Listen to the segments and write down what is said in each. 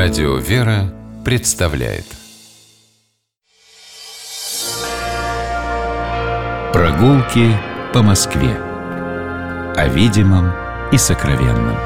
Радио «Вера» представляет Прогулки по Москве О видимом и сокровенном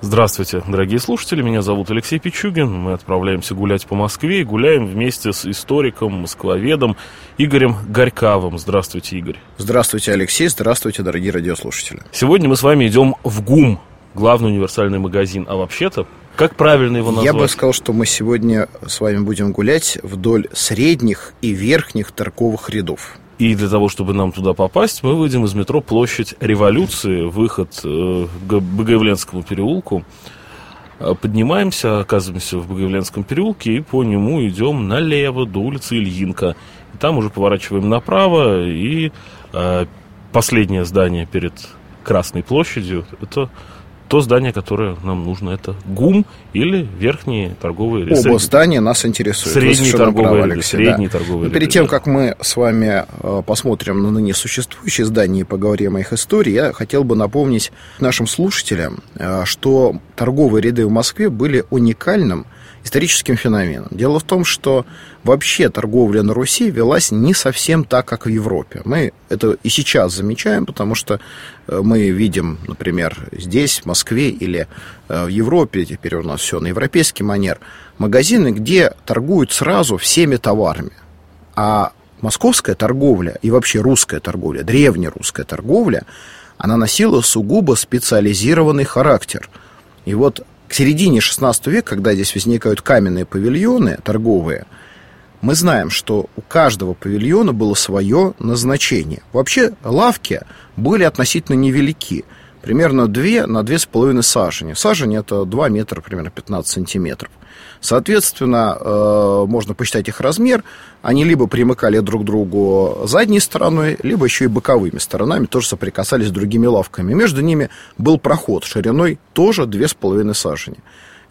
Здравствуйте, дорогие слушатели, меня зовут Алексей Пичугин. Мы отправляемся гулять по Москве и гуляем вместе с историком, москвоведом Игорем Горьковым. Здравствуйте, Игорь. Здравствуйте, Алексей. Здравствуйте, дорогие радиослушатели. Сегодня мы с вами идем в ГУМ, главный универсальный магазин. А вообще-то, как правильно его назвать? Я бы сказал, что мы сегодня с вами будем гулять вдоль средних и верхних торговых рядов. И для того, чтобы нам туда попасть, мы выйдем из метро Площадь Революции, выход э, к Богоявленскому переулку. Э, поднимаемся, оказываемся в Богоявленском переулке и по нему идем налево до улицы Ильинка. И там уже поворачиваем направо, и э, последнее здание перед Красной площадью – это то здание, которое нам нужно, это ГУМ или верхние торговые ряды. Оба здания нас интересуют. Средние торговые правы, ряды. Средние да. торговые ряды. Перед тем, как мы с вами э, посмотрим на ныне существующие здания и поговорим о их истории, я хотел бы напомнить нашим слушателям, э, что торговые ряды в Москве были уникальным историческим феноменом. Дело в том, что вообще торговля на Руси велась не совсем так, как в Европе. Мы это и сейчас замечаем, потому что э, мы видим, например, здесь, в Москве или э, в Европе, теперь у нас все на европейский манер, магазины, где торгуют сразу всеми товарами. А московская торговля и вообще русская торговля, древнерусская торговля, она носила сугубо специализированный характер. И вот к середине XVI века, когда здесь возникают каменные павильоны торговые, мы знаем, что у каждого павильона было свое назначение. Вообще лавки были относительно невелики – примерно 2 на 2,5 сажени. Сажень – это 2 метра, примерно 15 сантиметров. Соответственно, э, можно посчитать их размер. Они либо примыкали друг к другу задней стороной, либо еще и боковыми сторонами, тоже соприкасались с другими лавками. Между ними был проход шириной тоже 2,5 сажени.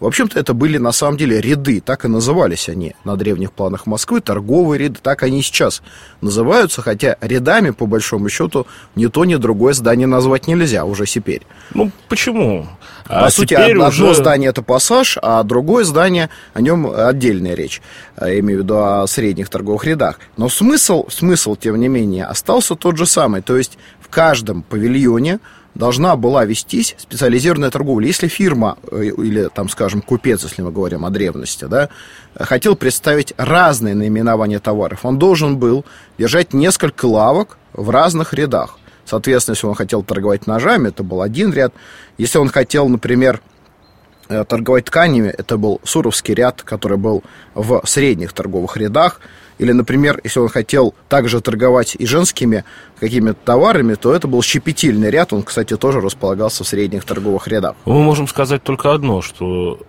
В общем-то, это были на самом деле ряды, так и назывались они на древних планах Москвы, торговые ряды, так они и сейчас называются, хотя рядами, по большому счету, ни то, ни другое здание назвать нельзя уже теперь. Ну, почему? А по сути, одно уже... здание это пассаж, а другое здание, о нем отдельная речь. Я имею в виду о средних торговых рядах. Но смысл, смысл, тем не менее, остался тот же самый. То есть в каждом павильоне должна была вестись специализированная торговля. Если фирма э, или, там, скажем, купец, если мы говорим о древности, да, хотел представить разные наименования товаров, он должен был держать несколько лавок в разных рядах. Соответственно, если он хотел торговать ножами, это был один ряд. Если он хотел, например, э, торговать тканями, это был Суровский ряд, который был в средних торговых рядах. Или, например, если он хотел также торговать и женскими какими-то товарами, то это был щепетильный ряд. Он, кстати, тоже располагался в средних торговых рядах. Мы можем сказать только одно, что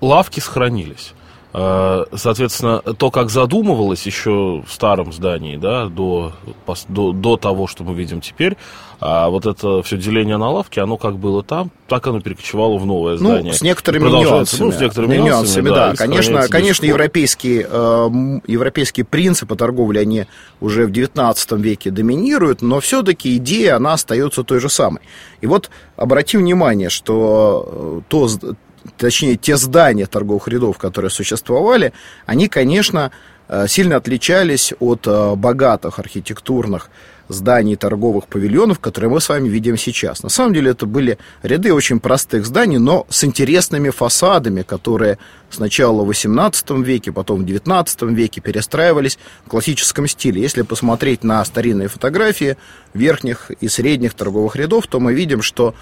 лавки сохранились. А, соответственно, то, как задумывалось еще в старом здании, да, до, до, до того, что мы видим теперь, а вот это все деление на лавки, оно как было там, так оно перекочевало в новое ну, здание. Ну, с некоторыми нюансами. Ну, с некоторыми нюансами, да. да. Конечно, конечно европейские, э, европейские принципы торговли, они уже в 19 веке доминируют, но все-таки идея, она остается той же самой. И вот обратим внимание, что э, то точнее, те здания торговых рядов, которые существовали, они, конечно, сильно отличались от э, богатых архитектурных зданий торговых павильонов, которые мы с вами видим сейчас. На самом деле это были ряды очень простых зданий, но с интересными фасадами, которые сначала в XVIII веке, потом в XIX веке перестраивались в классическом стиле. Если посмотреть на старинные фотографии верхних и средних торговых рядов, то мы видим, что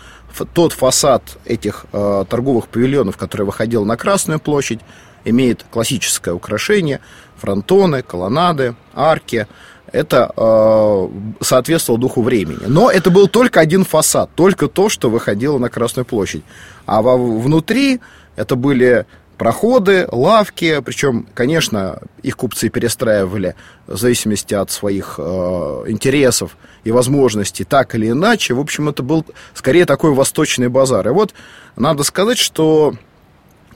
тот фасад этих э, торговых павильонов, который выходил на Красную площадь, имеет классическое украшение, фронтоны, колоннады, арки – это э, соответствовало духу времени. Но это был только один фасад, только то, что выходило на Красную площадь. А во, внутри это были проходы, лавки, причем, конечно, их купцы перестраивали в зависимости от своих э, интересов и возможностей, так или иначе. В общем, это был скорее такой восточный базар. И вот надо сказать, что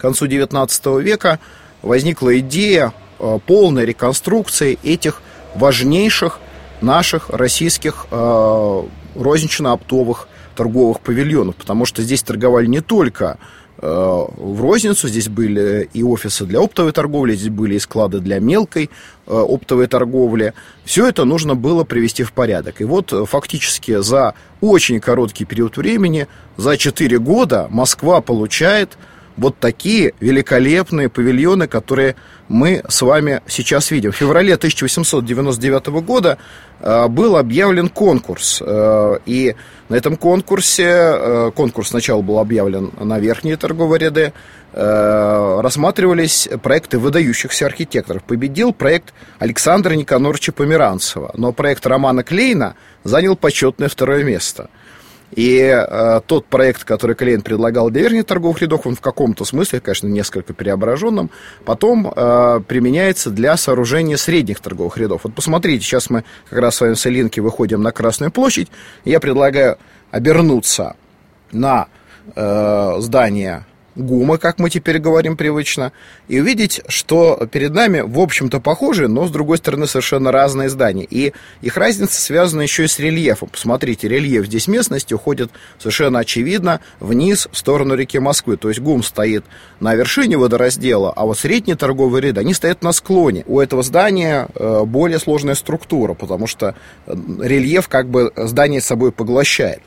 концу XIX века возникла идея э, полной реконструкции этих важнейших наших российских э, рознично-оптовых торговых павильонов, потому что здесь торговали не только э, в розницу, здесь были и офисы для оптовой торговли, здесь были и склады для мелкой оптовой торговли. Все это нужно было привести в порядок. И вот фактически за очень короткий период времени, за 4 года Москва получает вот такие великолепные павильоны, которые мы с вами сейчас видим. В феврале 1899 года э, был объявлен конкурс. Э, и на этом конкурсе, э, конкурс сначала был объявлен на верхние торговые ряды, рассматривались проекты выдающихся архитекторов. Победил проект Александра Никоноровича Померанцева, но проект Романа Клейна занял почетное второе место – и э, тот проект, который Клейн предлагал для верхних торговых рядов, он в каком-то смысле, конечно, несколько преображенным, потом э, применяется для сооружения средних торговых рядов. Вот посмотрите, сейчас мы как раз с вами с Илинки выходим на Красную площадь, я предлагаю обернуться на э, здание ГУМа, как мы теперь говорим привычно, и увидеть, что перед нами, в общем-то, похожие, но, с другой стороны, совершенно разные здания. И их разница связана еще и с рельефом. Посмотрите, рельеф здесь местности уходит совершенно очевидно вниз, в сторону реки Москвы. То есть ГУМ стоит на вершине водораздела, а вот средние торговые ряды, они стоят на склоне. У этого здания э, более сложная структура, потому что э, рельеф как бы здание собой поглощает.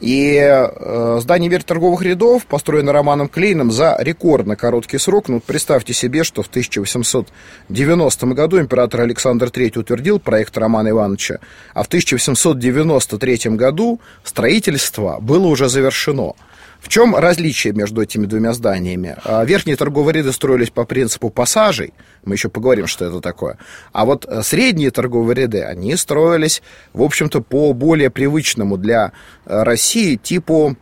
И э, здание верх торговых рядов построено Романом Клейном за рекордно короткий срок. Ну, представьте себе, что в 1890 году император Александр III утвердил проект Романа Ивановича, а в 1893 году строительство было уже завершено. В чем различие между этими двумя зданиями? А, верхние торговые ряды строились по принципу пассажей, мы еще поговорим, что это такое. А вот э, средние торговые ряды, они строились, в общем-то, по более привычному для э, России типу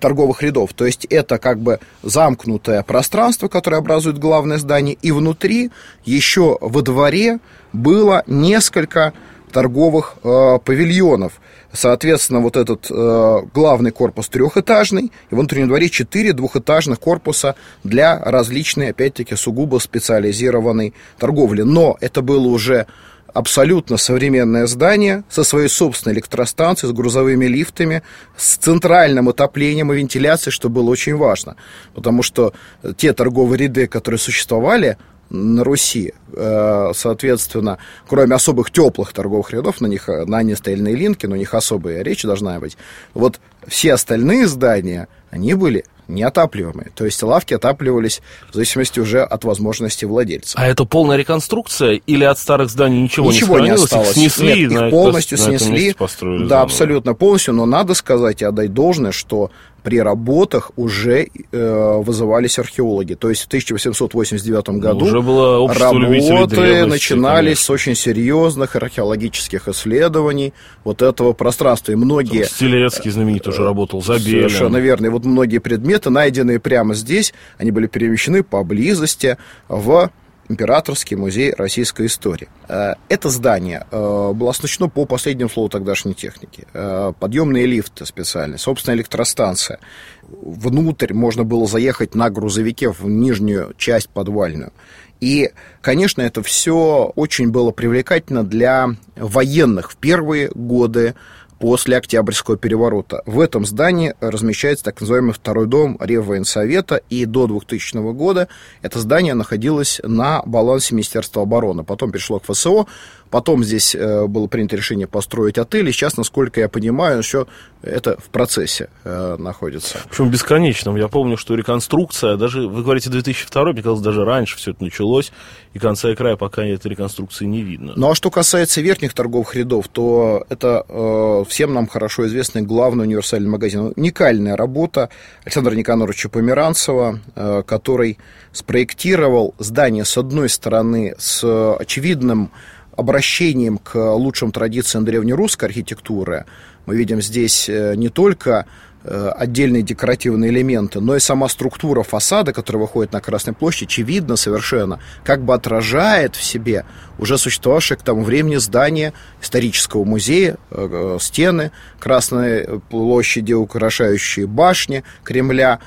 торговых рядов. То есть это как бы замкнутое пространство, которое образует главное здание, и внутри еще во дворе было несколько торговых э, павильонов. Соответственно, вот этот э, главный корпус трехэтажный, и в внутреннем дворе четыре двухэтажных корпуса для различной, опять-таки, сугубо специализированной торговли. Но это было уже абсолютно современное здание со своей собственной электростанцией, с грузовыми лифтами, с центральным отоплением и вентиляцией, что было очень важно. Потому что те торговые ряды, которые существовали, на Руси. Э, соответственно, кроме особых теплых торговых рядов, на них на на Илинке, но у них особая речь должна быть. Вот все остальные здания, они были неотапливаемые. То есть лавки отапливались в зависимости уже от возможности владельца. А это полная реконструкция или от старых зданий ничего, ничего не, не осталось? Их снесли, Нет, их полностью на, снесли. На да, заново. абсолютно полностью. Но надо сказать и отдать должное, что при работах уже э, вызывались археологи. То есть в 1889 ну, году уже было работы начинались конечно. с очень серьезных археологических исследований вот этого пространства. И многие... Там Стилецкий знаменитый уже работал, Забелин. Совершенно верно. И вот многие предметы, найденные прямо здесь, они были перемещены поблизости в Императорский музей российской истории. Э, это здание э, было оснащено по последнему слову тогдашней техники. Э, подъемные лифты специальные, собственная электростанция. Внутрь можно было заехать на грузовике в нижнюю часть подвальную. И, конечно, это все очень было привлекательно для военных в первые годы после Октябрьского переворота. В этом здании размещается так называемый второй дом Реввоенсовета, и до 2000 года это здание находилось на балансе Министерства обороны. Потом перешло к ФСО, Потом здесь э, было принято решение построить отель, и сейчас, насколько я понимаю, еще это в процессе э, находится. Причем бесконечном. Я помню, что реконструкция, даже, вы говорите, 2002, мне казалось, даже раньше все это началось, и конца и края пока этой реконструкции не видно. Ну, а что касается верхних торговых рядов, то это э, всем нам хорошо известный главный универсальный магазин. Уникальная работа Александра Никаноровича Померанцева, э, который спроектировал здание, с одной стороны, с очевидным обращением к лучшим традициям древнерусской архитектуры. Мы видим здесь э, не только Э, отдельные декоративные элементы, но и сама структура фасада, которая выходит на Красной площадь, очевидно совершенно, как бы отражает в себе уже существовавшее к тому времени здание исторического музея, э, стены Красной площади, украшающие башни Кремля.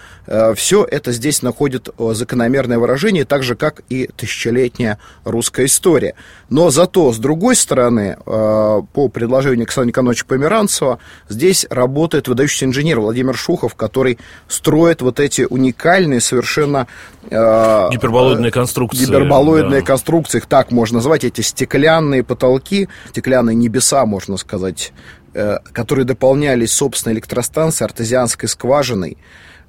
Все это здесь находит закономерное выражение, так же, как и тысячелетняя русская история. Но зато, с другой стороны, по предложению Александра Николаевича Померанцева, здесь работает выдающийся инженер Владимир Шухов, который строит вот эти уникальные совершенно... Э, гиперболоидные конструкции. Гиперболоидные да. конструкции, их так можно назвать, эти стеклянные потолки, стеклянные небеса, можно сказать, э, которые дополнялись, собственно, электростанцией, артезианской скважиной,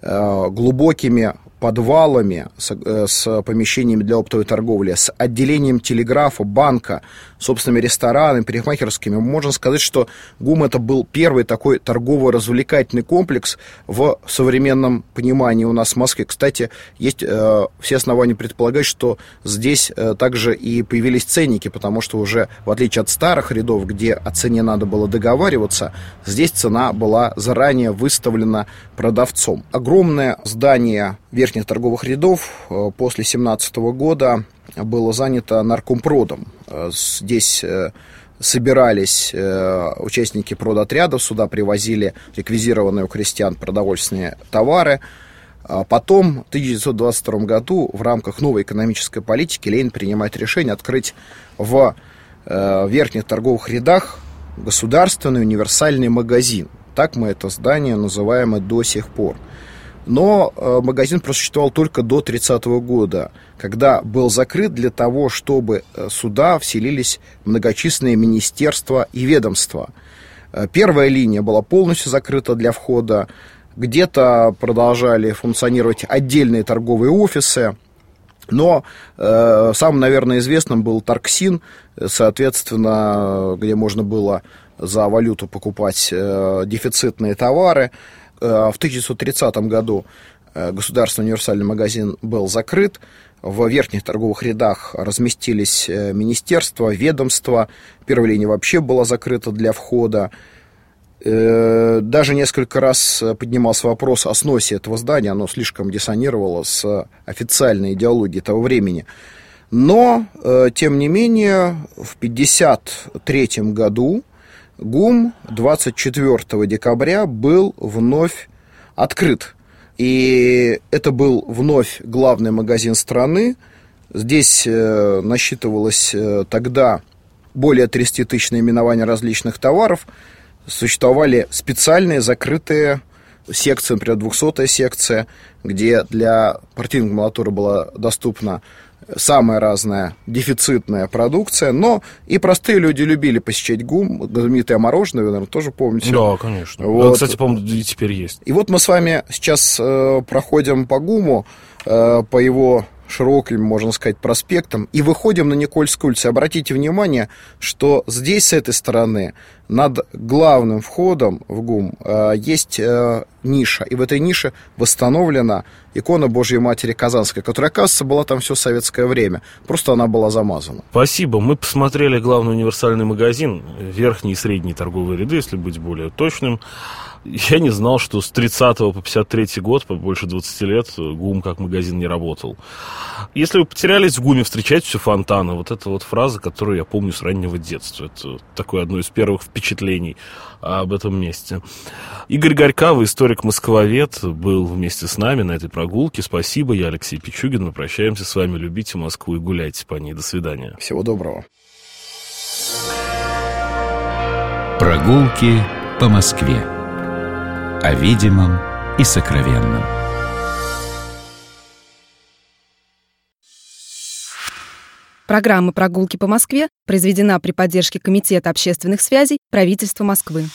э, глубокими подвалами, с, э, с помещениями для оптовой торговли, с отделением телеграфа, банка, собственными ресторанами, парикмахерскими, можно сказать, что ГУМ это был первый такой торгово-развлекательный комплекс в современном понимании у нас в Москве. Кстати, есть э, все основания предполагать, что здесь э, также и появились ценники, потому что уже, в отличие от старых рядов, где о цене надо было договариваться, здесь цена была заранее выставлена продавцом. Огромное здание верхних торговых рядов э, после 2017 года было занято наркомпродом. Э, здесь э, собирались участники продотрядов, сюда привозили реквизированные у крестьян продовольственные товары. А потом, в 1922 году, в рамках новой экономической политики, Ленин принимает решение открыть в верхних торговых рядах государственный универсальный магазин. Так мы это здание называем и до сих пор. Но э, магазин просуществовал только до 30 -го года, когда был закрыт для того, чтобы э, сюда вселились многочисленные министерства и ведомства. Э, первая линия была полностью закрыта для входа, где-то продолжали функционировать отдельные торговые офисы, но э, самым, наверное, известным был Тарксин, соответственно, где можно было за валюту покупать э, дефицитные товары. Э, в 1930 году э, государственный универсальный магазин был закрыт. В верхних торговых рядах разместились э, министерства, ведомства. Первая линия вообще была закрыта для входа. Даже несколько раз поднимался вопрос о сносе этого здания. Оно слишком диссонировало с официальной идеологией того времени. Но, тем не менее, в 1953 году ГУМ 24 декабря был вновь открыт. И это был вновь главный магазин страны. Здесь э, насчитывалось э, тогда более 30 тысяч наименований различных товаров. Существовали специальные закрытые секции, например, 200-я секция, где для партийной макулатуры была доступна самая разная дефицитная продукция, но и простые люди любили посещать ГУМ, знаменитое мороженое, вы, наверное, тоже помните. Да, конечно. Вот. Кстати, по-моему, и теперь есть. И вот мы с вами сейчас э, проходим по ГУМу, э, по его широким, можно сказать, проспектом, и выходим на Никольскую улицу. Обратите внимание, что здесь, с этой стороны, над главным входом в ГУМ э, есть э, ниша, и в этой нише восстановлена икона Божьей Матери Казанской, которая, оказывается, была там все советское время. Просто она была замазана. Спасибо. Мы посмотрели главный универсальный магазин, верхние и средние торговые ряды, если быть более точным. Я не знал, что с 30 по 53 год, по больше 20 лет, ГУМ как магазин не работал. Если вы потерялись в ГУМе, встречайте у фонтана. Вот эта вот фраза, которую я помню с раннего детства. Это такое одно из первых впечатлений об этом месте. Игорь Горькавый, историк-москвовед, был вместе с нами на этой прогулке. Спасибо, я Алексей Пичугин. Мы прощаемся с вами. Любите Москву и гуляйте по ней. До свидания. Всего доброго. Прогулки по Москве о видимом и сокровенном. Программа «Прогулки по Москве» произведена при поддержке Комитета общественных связей правительства Москвы.